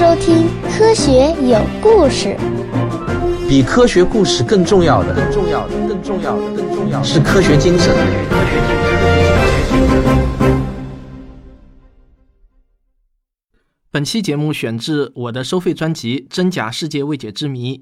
收听《科学有故事》。比科学故事更重要的，更重要的，更重要的，更重要的是科学精神。本期节目选自我的收费专辑《真假世界未解之谜》。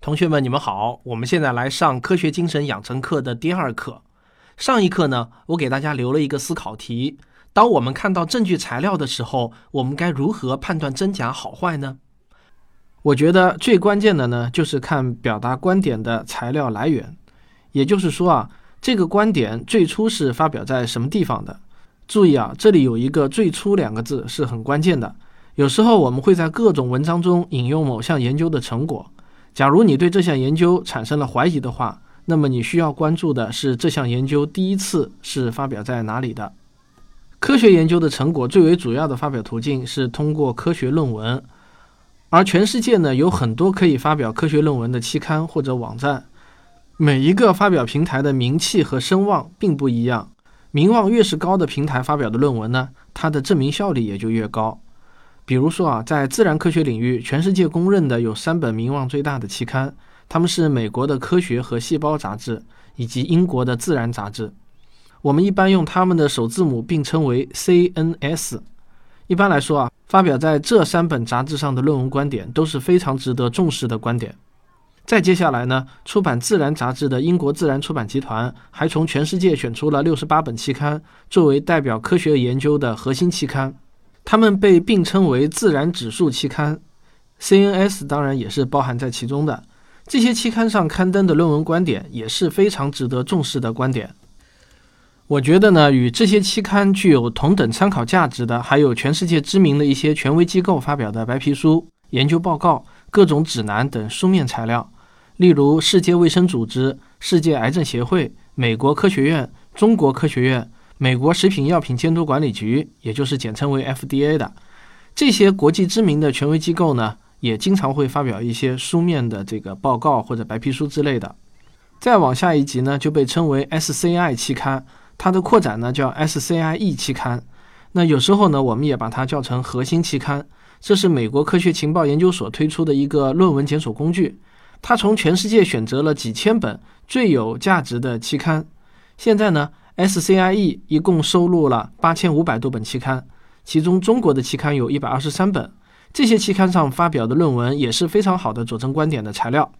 同学们，你们好，我们现在来上科学精神养成课的第二课。上一课呢，我给大家留了一个思考题：当我们看到证据材料的时候，我们该如何判断真假好坏呢？我觉得最关键的呢，就是看表达观点的材料来源。也就是说啊，这个观点最初是发表在什么地方的？注意啊，这里有一个“最初”两个字是很关键的。有时候我们会在各种文章中引用某项研究的成果，假如你对这项研究产生了怀疑的话。那么你需要关注的是这项研究第一次是发表在哪里的？科学研究的成果最为主要的发表途径是通过科学论文，而全世界呢有很多可以发表科学论文的期刊或者网站，每一个发表平台的名气和声望并不一样，名望越是高的平台发表的论文呢，它的证明效力也就越高。比如说啊，在自然科学领域，全世界公认的有三本名望最大的期刊。他们是美国的科学和细胞杂志，以及英国的自然杂志。我们一般用他们的首字母并称为 CNS。一般来说啊，发表在这三本杂志上的论文观点都是非常值得重视的观点。再接下来呢，出版自然杂志的英国自然出版集团还从全世界选出了六十八本期刊作为代表科学研究的核心期刊，它们被并称为自然指数期刊。CNS 当然也是包含在其中的。这些期刊上刊登的论文观点也是非常值得重视的观点。我觉得呢，与这些期刊具有同等参考价值的，还有全世界知名的一些权威机构发表的白皮书、研究报告、各种指南等书面材料，例如世界卫生组织、世界癌症协会、美国科学院、中国科学院、美国食品药品监督管理局，也就是简称为 FDA 的这些国际知名的权威机构呢。也经常会发表一些书面的这个报告或者白皮书之类的。再往下一级呢，就被称为 SCI 期刊，它的扩展呢叫 SCIE 期刊。那有时候呢，我们也把它叫成核心期刊。这是美国科学情报研究所推出的一个论文检索工具，它从全世界选择了几千本最有价值的期刊。现在呢，SCIE 一共收录了八千五百多本期刊，其中中国的期刊有一百二十三本。这些期刊上发表的论文也是非常好的佐证观点的材料，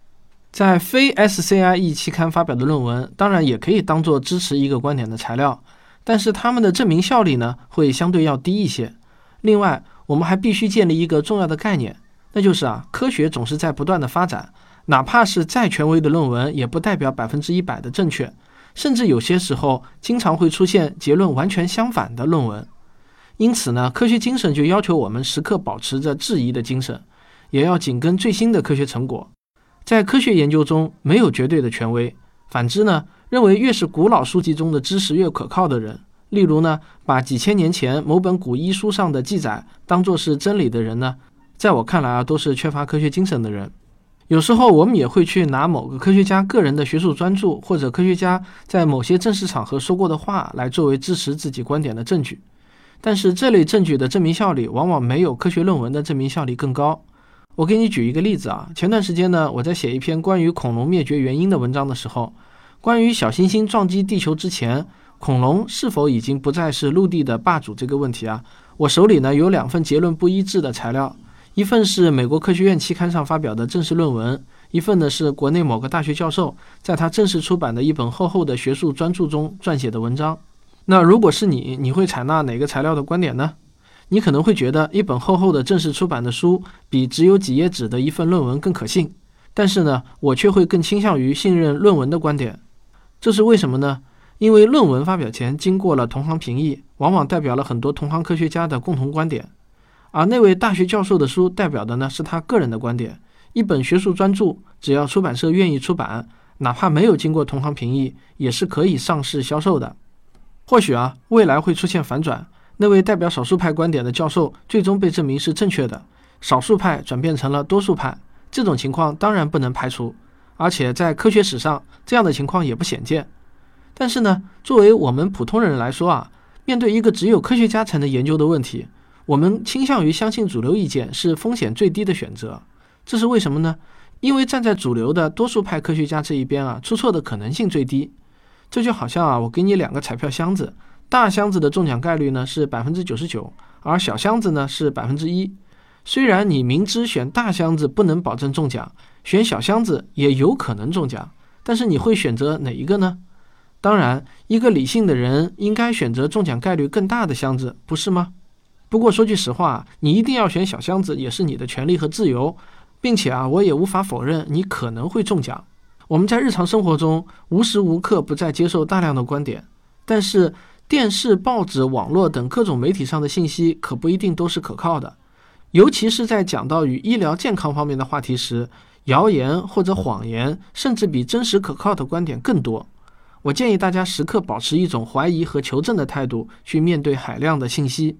在非 SCIE 期刊发表的论文，当然也可以当做支持一个观点的材料，但是他们的证明效力呢会相对要低一些。另外，我们还必须建立一个重要的概念，那就是啊，科学总是在不断的发展，哪怕是再权威的论文，也不代表百分之一百的正确，甚至有些时候经常会出现结论完全相反的论文。因此呢，科学精神就要求我们时刻保持着质疑的精神，也要紧跟最新的科学成果。在科学研究中，没有绝对的权威。反之呢，认为越是古老书籍中的知识越可靠的人，例如呢，把几千年前某本古医书上的记载当作是真理的人呢，在我看来啊，都是缺乏科学精神的人。有时候我们也会去拿某个科学家个人的学术专著，或者科学家在某些正式场合说过的话，来作为支持自己观点的证据。但是这类证据的证明效力往往没有科学论文的证明效力更高。我给你举一个例子啊，前段时间呢，我在写一篇关于恐龙灭绝原因的文章的时候，关于小行星撞击地球之前，恐龙是否已经不再是陆地的霸主这个问题啊，我手里呢有两份结论不一致的材料，一份是美国科学院期刊上发表的正式论文，一份呢是国内某个大学教授在他正式出版的一本厚厚的学术专著中撰写的文章。那如果是你，你会采纳哪个材料的观点呢？你可能会觉得一本厚厚的正式出版的书比只有几页纸的一份论文更可信，但是呢，我却会更倾向于信任论文的观点。这是为什么呢？因为论文发表前经过了同行评议，往往代表了很多同行科学家的共同观点，而那位大学教授的书代表的呢是他个人的观点。一本学术专著，只要出版社愿意出版，哪怕没有经过同行评议，也是可以上市销售的。或许啊，未来会出现反转。那位代表少数派观点的教授最终被证明是正确的，少数派转变成了多数派。这种情况当然不能排除，而且在科学史上这样的情况也不鲜见。但是呢，作为我们普通人来说啊，面对一个只有科学家才能研究的问题，我们倾向于相信主流意见是风险最低的选择。这是为什么呢？因为站在主流的多数派科学家这一边啊，出错的可能性最低。这就好像啊，我给你两个彩票箱子，大箱子的中奖概率呢是百分之九十九，而小箱子呢是百分之一。虽然你明知选大箱子不能保证中奖，选小箱子也有可能中奖，但是你会选择哪一个呢？当然，一个理性的人应该选择中奖概率更大的箱子，不是吗？不过说句实话，你一定要选小箱子也是你的权利和自由，并且啊，我也无法否认你可能会中奖。我们在日常生活中无时无刻不在接受大量的观点，但是电视、报纸、网络等各种媒体上的信息可不一定都是可靠的。尤其是在讲到与医疗健康方面的话题时，谣言或者谎言甚至比真实可靠的观点更多。我建议大家时刻保持一种怀疑和求证的态度去面对海量的信息。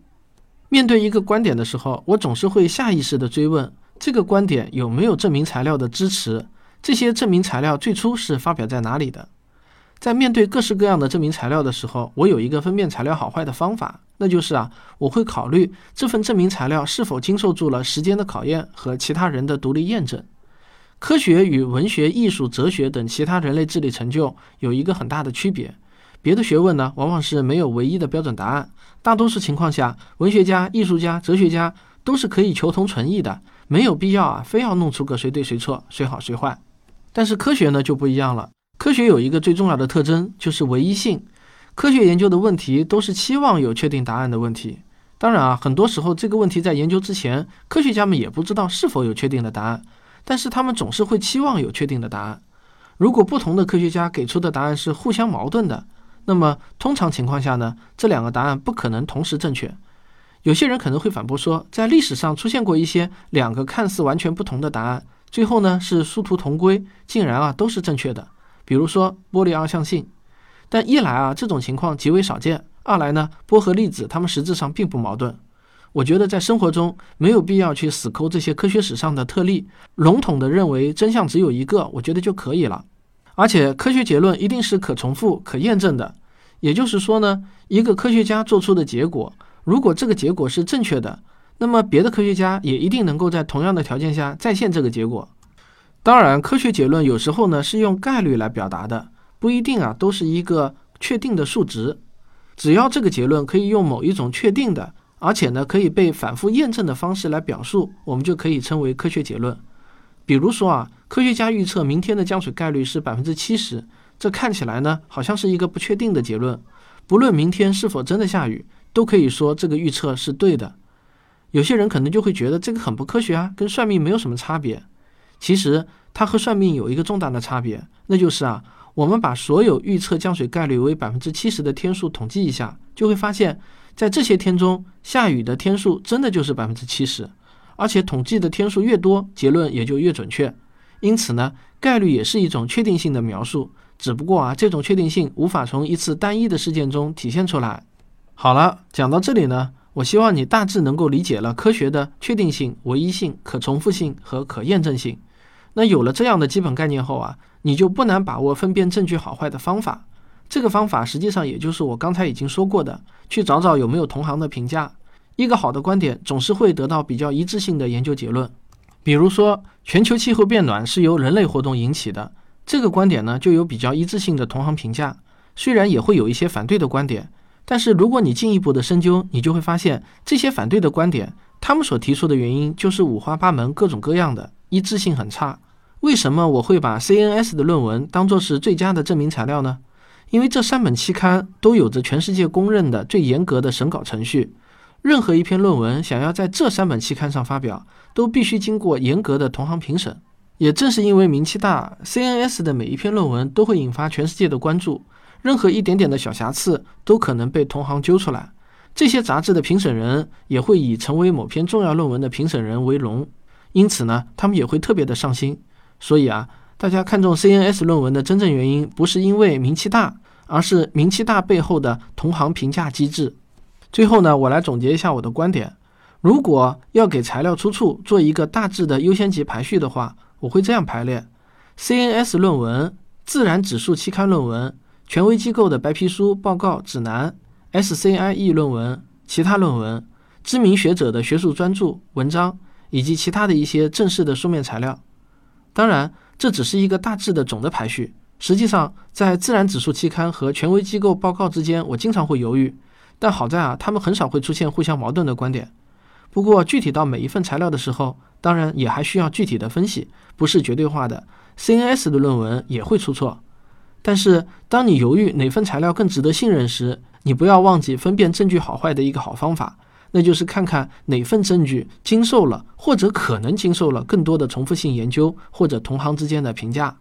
面对一个观点的时候，我总是会下意识地追问：这个观点有没有证明材料的支持？这些证明材料最初是发表在哪里的？在面对各式各样的证明材料的时候，我有一个分辨材料好坏的方法，那就是啊，我会考虑这份证明材料是否经受住了时间的考验和其他人的独立验证。科学与文学、艺术、哲学等其他人类智力成就有一个很大的区别。别的学问呢，往往是没有唯一的标准答案。大多数情况下，文学家、艺术家、哲学家都是可以求同存异的，没有必要啊，非要弄出个谁对谁错、谁好谁坏。但是科学呢就不一样了。科学有一个最重要的特征，就是唯一性。科学研究的问题都是期望有确定答案的问题。当然啊，很多时候这个问题在研究之前，科学家们也不知道是否有确定的答案，但是他们总是会期望有确定的答案。如果不同的科学家给出的答案是互相矛盾的，那么通常情况下呢，这两个答案不可能同时正确。有些人可能会反驳说，在历史上出现过一些两个看似完全不同的答案，最后呢是殊途同归，竟然啊都是正确的。比如说波粒二象性，但一来啊这种情况极为少见，二来呢波和粒子它们实质上并不矛盾。我觉得在生活中没有必要去死抠这些科学史上的特例，笼统的认为真相只有一个，我觉得就可以了。而且科学结论一定是可重复、可验证的。也就是说呢，一个科学家做出的结果，如果这个结果是正确的，那么别的科学家也一定能够在同样的条件下再现这个结果。当然，科学结论有时候呢是用概率来表达的，不一定啊都是一个确定的数值。只要这个结论可以用某一种确定的，而且呢可以被反复验证的方式来表述，我们就可以称为科学结论。比如说啊，科学家预测明天的降水概率是百分之七十，这看起来呢好像是一个不确定的结论。不论明天是否真的下雨，都可以说这个预测是对的。有些人可能就会觉得这个很不科学啊，跟算命没有什么差别。其实它和算命有一个重大的差别，那就是啊，我们把所有预测降水概率为百分之七十的天数统计一下，就会发现，在这些天中下雨的天数真的就是百分之七十，而且统计的天数越多，结论也就越准确。因此呢，概率也是一种确定性的描述，只不过啊，这种确定性无法从一次单一的事件中体现出来。好了，讲到这里呢。我希望你大致能够理解了科学的确定性、唯一性、可重复性和可验证性。那有了这样的基本概念后啊，你就不难把握分辨证据好坏的方法。这个方法实际上也就是我刚才已经说过的，去找找有没有同行的评价。一个好的观点总是会得到比较一致性的研究结论。比如说，全球气候变暖是由人类活动引起的，这个观点呢就有比较一致性的同行评价。虽然也会有一些反对的观点。但是如果你进一步的深究，你就会发现这些反对的观点，他们所提出的原因就是五花八门、各种各样的，一致性很差。为什么我会把 CNS 的论文当作是最佳的证明材料呢？因为这三本期刊都有着全世界公认的最严格的审稿程序，任何一篇论文想要在这三本期刊上发表，都必须经过严格的同行评审。也正是因为名气大，CNS 的每一篇论文都会引发全世界的关注。任何一点点的小瑕疵都可能被同行揪出来，这些杂志的评审人也会以成为某篇重要论文的评审人为荣，因此呢，他们也会特别的上心。所以啊，大家看重 CNS 论文的真正原因，不是因为名气大，而是名气大背后的同行评价机制。最后呢，我来总结一下我的观点：如果要给材料出处做一个大致的优先级排序的话，我会这样排列：CNS 论文、自然指数期刊论文。权威机构的白皮书、报告、指南、SCIE 论文、其他论文，知名学者的学术专著、文章，以及其他的一些正式的书面材料。当然，这只是一个大致的总的排序。实际上，在自然指数期刊和权威机构报告之间，我经常会犹豫。但好在啊，他们很少会出现互相矛盾的观点。不过，具体到每一份材料的时候，当然也还需要具体的分析，不是绝对化的。CNS 的论文也会出错。但是，当你犹豫哪份材料更值得信任时，你不要忘记分辨证据好坏的一个好方法，那就是看看哪份证据经受了或者可能经受了更多的重复性研究或者同行之间的评价。